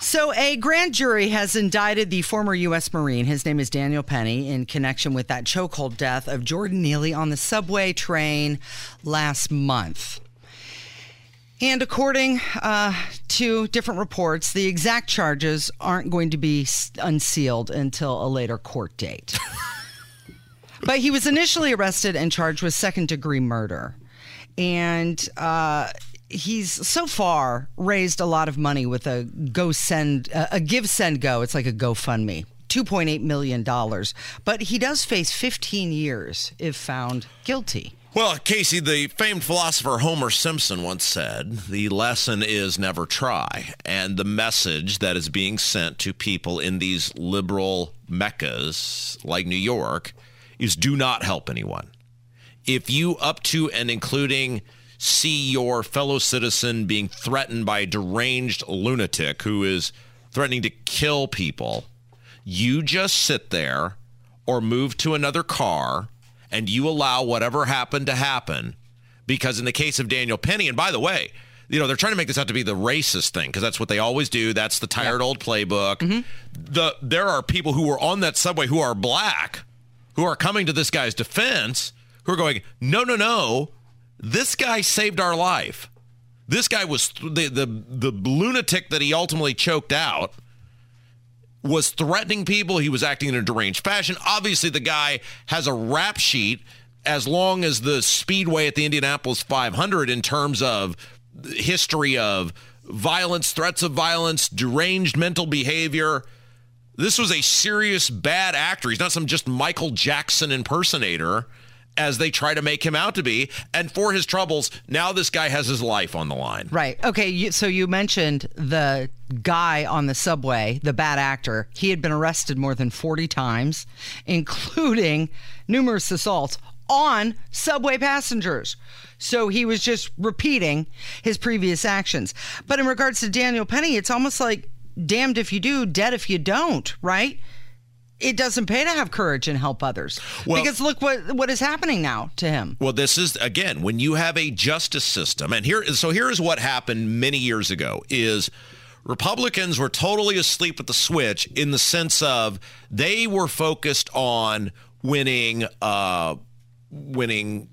So, a grand jury has indicted the former U.S. Marine, his name is Daniel Penny, in connection with that chokehold death of Jordan Neely on the subway train last month. And according uh, to different reports, the exact charges aren't going to be unsealed until a later court date. but he was initially arrested and charged with second degree murder. And uh, he's so far raised a lot of money with a go send uh, a GiveSendGo it's like a gofundme 2.8 million dollars but he does face 15 years if found guilty well, Casey, the famed philosopher Homer Simpson once said, the lesson is never try. And the message that is being sent to people in these liberal meccas like New York is do not help anyone. If you, up to and including see your fellow citizen being threatened by a deranged lunatic who is threatening to kill people, you just sit there or move to another car and you allow whatever happened to happen. Because in the case of Daniel Penny, and by the way, you know, they're trying to make this out to be the racist thing because that's what they always do. That's the tired yeah. old playbook. Mm-hmm. The there are people who were on that subway who are black, who are coming to this guy's defense, who are going, no, no, no, this guy saved our life. This guy was the the the lunatic that he ultimately choked out was threatening people. He was acting in a deranged fashion. Obviously, the guy has a rap sheet as long as the speedway at the Indianapolis 500 in terms of history of violence, threats of violence, deranged mental behavior. This was a serious bad actor. He's not some just Michael Jackson impersonator as they try to make him out to be. And for his troubles, now this guy has his life on the line. Right. Okay. So you mentioned the guy on the subway, the bad actor. He had been arrested more than 40 times, including numerous assaults on subway passengers. So he was just repeating his previous actions. But in regards to Daniel Penny, it's almost like damned if you do, dead if you don't, right? It doesn't pay to have courage and help others. Well, because look what what is happening now to him. Well, this is again when you have a justice system, and here so here is what happened many years ago is. Republicans were totally asleep at the switch in the sense of they were focused on winning uh, winning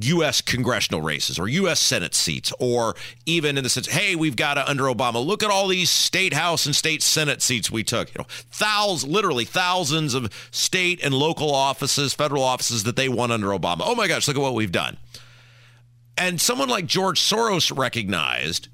U.S. congressional races or U.S. Senate seats, or even in the sense, hey, we've got to under Obama. Look at all these state house and state senate seats we took. You know, thousands, literally thousands of state and local offices, federal offices that they won under Obama. Oh my gosh, look at what we've done. And someone like George Soros recognized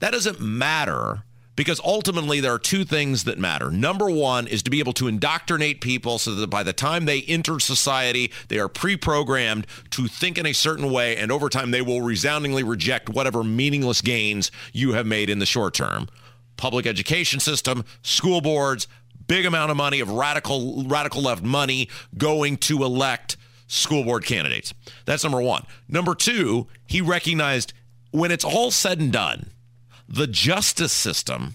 that doesn't matter because ultimately there are two things that matter. Number one is to be able to indoctrinate people so that by the time they enter society, they are pre programmed to think in a certain way, and over time they will resoundingly reject whatever meaningless gains you have made in the short term. Public education system, school boards, big amount of money of radical radical left money going to elect school board candidates. That's number 1. Number 2, he recognized when it's all said and done, the justice system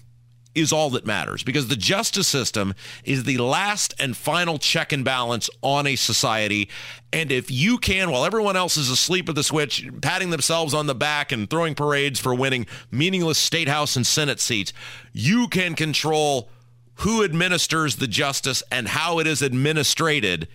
is all that matters because the justice system is the last and final check and balance on a society. And if you can, while everyone else is asleep at the switch, patting themselves on the back and throwing parades for winning meaningless state house and senate seats, you can control who administers the justice and how it is administrated.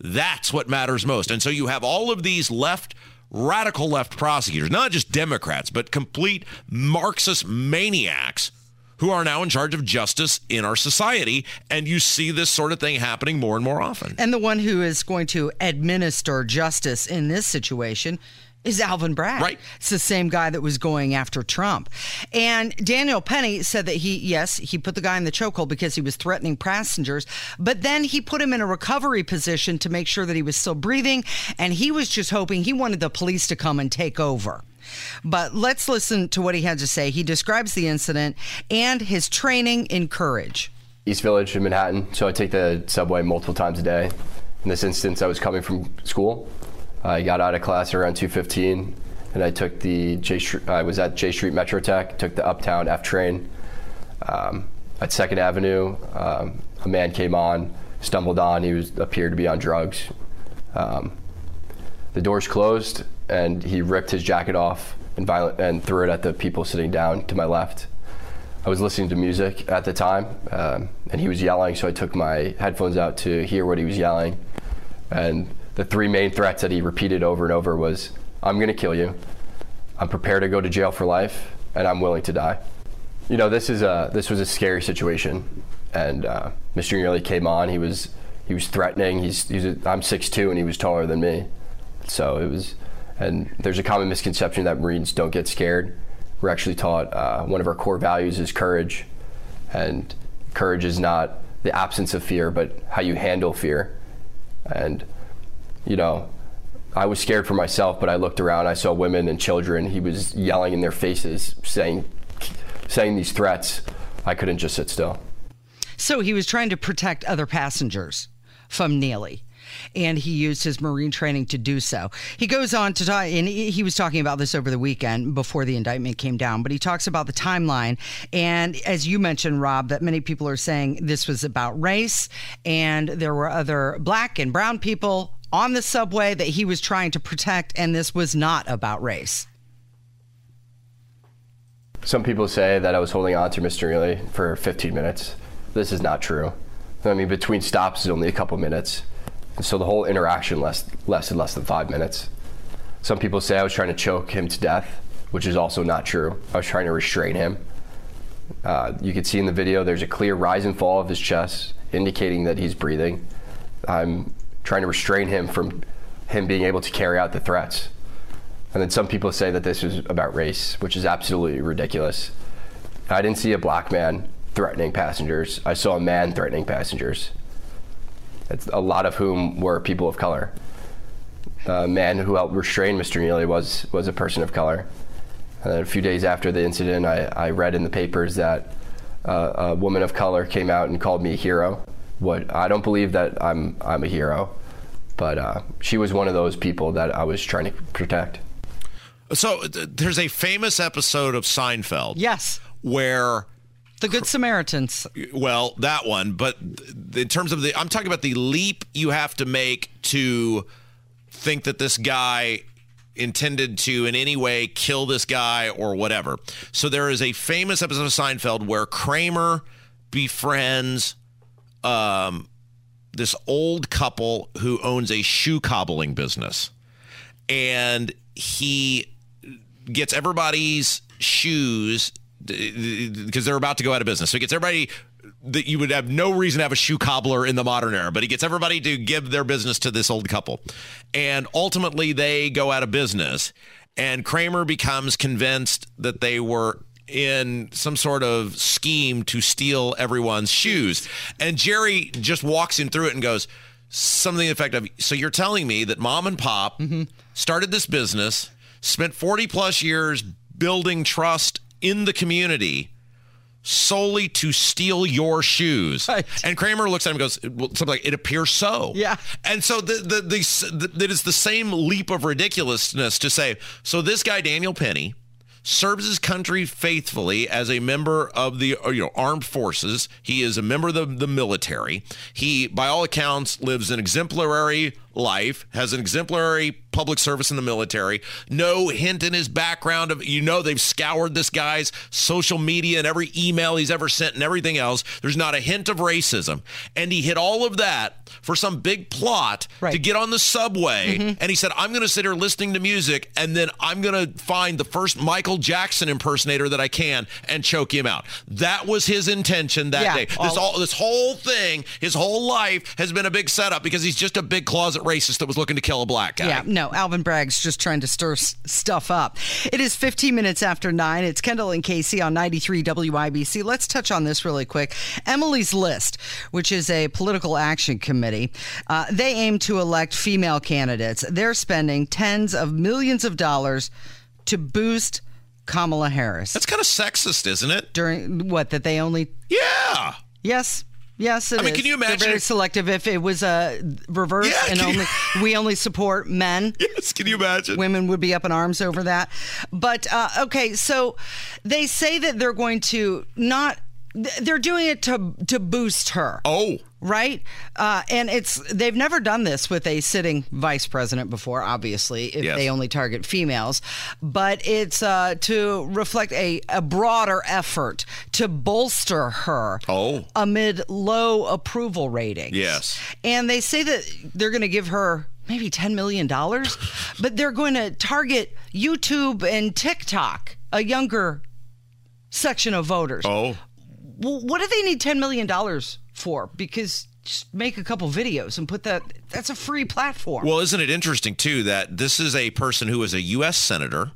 That's what matters most. And so you have all of these left radical left prosecutors, not just Democrats, but complete Marxist maniacs who are now in charge of justice in our society. And you see this sort of thing happening more and more often. And the one who is going to administer justice in this situation is Alvin Bragg. Right. It's the same guy that was going after Trump. And Daniel Penny said that he, yes, he put the guy in the chokehold because he was threatening passengers, but then he put him in a recovery position to make sure that he was still breathing. And he was just hoping he wanted the police to come and take over. But let's listen to what he had to say. He describes the incident and his training in courage. East Village in Manhattan. So I take the subway multiple times a day. In this instance, I was coming from school I got out of class around 2:15, and I took the J. I was at Jay Street MetroTech, took the Uptown F train. Um, at Second Avenue, um, a man came on, stumbled on. He was appeared to be on drugs. Um, the doors closed, and he ripped his jacket off and violent and threw it at the people sitting down to my left. I was listening to music at the time, um, and he was yelling, so I took my headphones out to hear what he was yelling. And the three main threats that he repeated over and over was, "I'm going to kill you. I'm prepared to go to jail for life, and I'm willing to die." You know, this is a this was a scary situation, and uh, Mr. Neely came on. He was he was threatening. He's, he's a, I'm 6'2", and he was taller than me, so it was. And there's a common misconception that Marines don't get scared we're actually taught uh, one of our core values is courage, and courage is not the absence of fear, but how you handle fear. And you know, I was scared for myself, but I looked around. I saw women and children. He was yelling in their faces, saying, saying these threats. I couldn't just sit still. So he was trying to protect other passengers from Neely and he used his Marine training to do so. He goes on to talk, and he was talking about this over the weekend before the indictment came down, but he talks about the timeline. And as you mentioned, Rob, that many people are saying this was about race, and there were other black and brown people on the subway that he was trying to protect, and this was not about race. Some people say that I was holding on to Mr. Neely for 15 minutes. This is not true. I mean, between stops is only a couple minutes. So the whole interaction less, lasted less than five minutes. Some people say I was trying to choke him to death, which is also not true. I was trying to restrain him. Uh, you can see in the video there's a clear rise and fall of his chest, indicating that he's breathing. I'm trying to restrain him from him being able to carry out the threats. And then some people say that this was about race, which is absolutely ridiculous. I didn't see a black man threatening passengers. I saw a man threatening passengers a lot of whom were people of color. The man who helped restrain Mr. Neely was, was a person of color. And a few days after the incident, I, I read in the papers that uh, a woman of color came out and called me a hero. What I don't believe that I'm I'm a hero, but uh, she was one of those people that I was trying to protect. So there's a famous episode of Seinfeld. Yes. Where the Good Samaritans. Well, that one, but in terms of the, I'm talking about the leap you have to make to think that this guy intended to in any way kill this guy or whatever. So there is a famous episode of Seinfeld where Kramer befriends um, this old couple who owns a shoe cobbling business. And he gets everybody's shoes because they're about to go out of business. So he gets everybody that you would have no reason to have a shoe cobbler in the modern era, but he gets everybody to give their business to this old couple. And ultimately, they go out of business. And Kramer becomes convinced that they were in some sort of scheme to steal everyone's shoes. And Jerry just walks him through it and goes, something to the effect of, So you're telling me that mom and pop mm-hmm. started this business, spent 40 plus years building trust in the community solely to steal your shoes. Right. And Kramer looks at him and goes, well, something like, it appears so. Yeah. And so the, the, the, the, it is the same leap of ridiculousness to say, so this guy, Daniel Penny, serves his country faithfully as a member of the uh, you know armed forces. He is a member of the, the military. He, by all accounts, lives an exemplary life, has an exemplary public service in the military. No hint in his background of, you know, they've scoured this guy's social media and every email he's ever sent and everything else. There's not a hint of racism. And he hit all of that for some big plot right. to get on the subway. Mm-hmm. And he said, I'm going to sit here listening to music and then I'm going to find the first Michael Jackson impersonator that I can and choke him out. That was his intention that yeah, day. This, all, this whole thing, his whole life has been a big setup because he's just a big closet racist that was looking to kill a black guy. Yeah, no, Alvin Bragg's just trying to stir s- stuff up. It is 15 minutes after 9. It's Kendall and Casey on 93 WIBC. Let's touch on this really quick. Emily's List, which is a political action committee, uh, they aim to elect female candidates. They're spending tens of millions of dollars to boost Kamala Harris. That's kind of sexist, isn't it? During what, that they only. Yeah. Yes, Yes, I mean, is. can you imagine? They're very selective. If it was a reverse yeah, and only you... we only support men. Yes, can you imagine? Women would be up in arms over that. But uh, okay, so they say that they're going to not. They're doing it to to boost her. Oh, right? Uh, and it's they've never done this with a sitting vice president before. Obviously, if Yes. they only target females, but it's uh, to reflect a, a broader effort to bolster her. Oh. amid low approval ratings. Yes. and they say that they're going to give her. Maybe $10 million, but they're going to target YouTube and TikTok, a younger section of voters. Oh. Well, what do they need $10 million for? Because just make a couple videos and put that, that's a free platform. Well, isn't it interesting too that this is a person who was a U.S. senator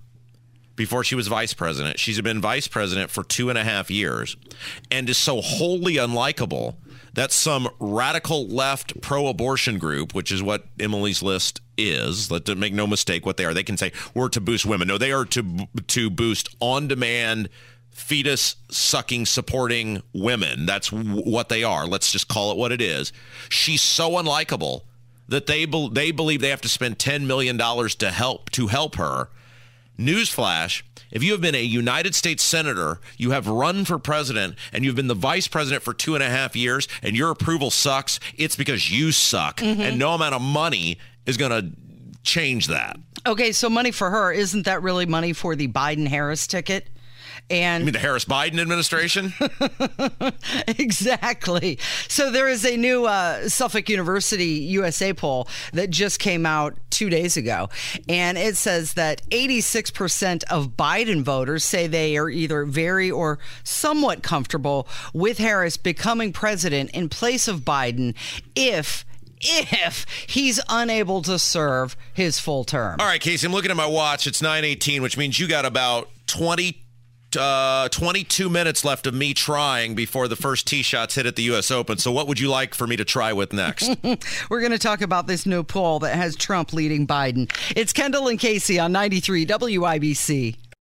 before she was vice president. She's been vice president for two and a half years, and is so wholly unlikable that some radical left pro-abortion group, which is what Emily's list is, let make no mistake what they are. They can say we're to boost women. No, they are to to boost on-demand fetus sucking supporting women. That's w- what they are. Let's just call it what it is. She's so unlikable that they bel they believe they have to spend 10 million dollars to help to help her. Newsflash, if you have been a United States Senator, you have run for president, and you've been the vice president for two and a half years, and your approval sucks, it's because you suck. Mm-hmm. And no amount of money is going to change that. okay, so money for her, isn't that really money for the Biden Harris ticket? And I mean, the Harris Biden administration? exactly. So there is a new uh, Suffolk University USA poll that just came out two days ago, and it says that 86% of Biden voters say they are either very or somewhat comfortable with Harris becoming president in place of Biden if if he's unable to serve his full term. All right, Casey, I'm looking at my watch. It's 9:18, which means you got about 20 uh, 22 minutes left of me trying before the first tee shots hit at the U.S. Open. So, what would you like for me to try with next? We're going to talk about this new poll that has Trump leading Biden. It's Kendall and Casey on 93 WIBC.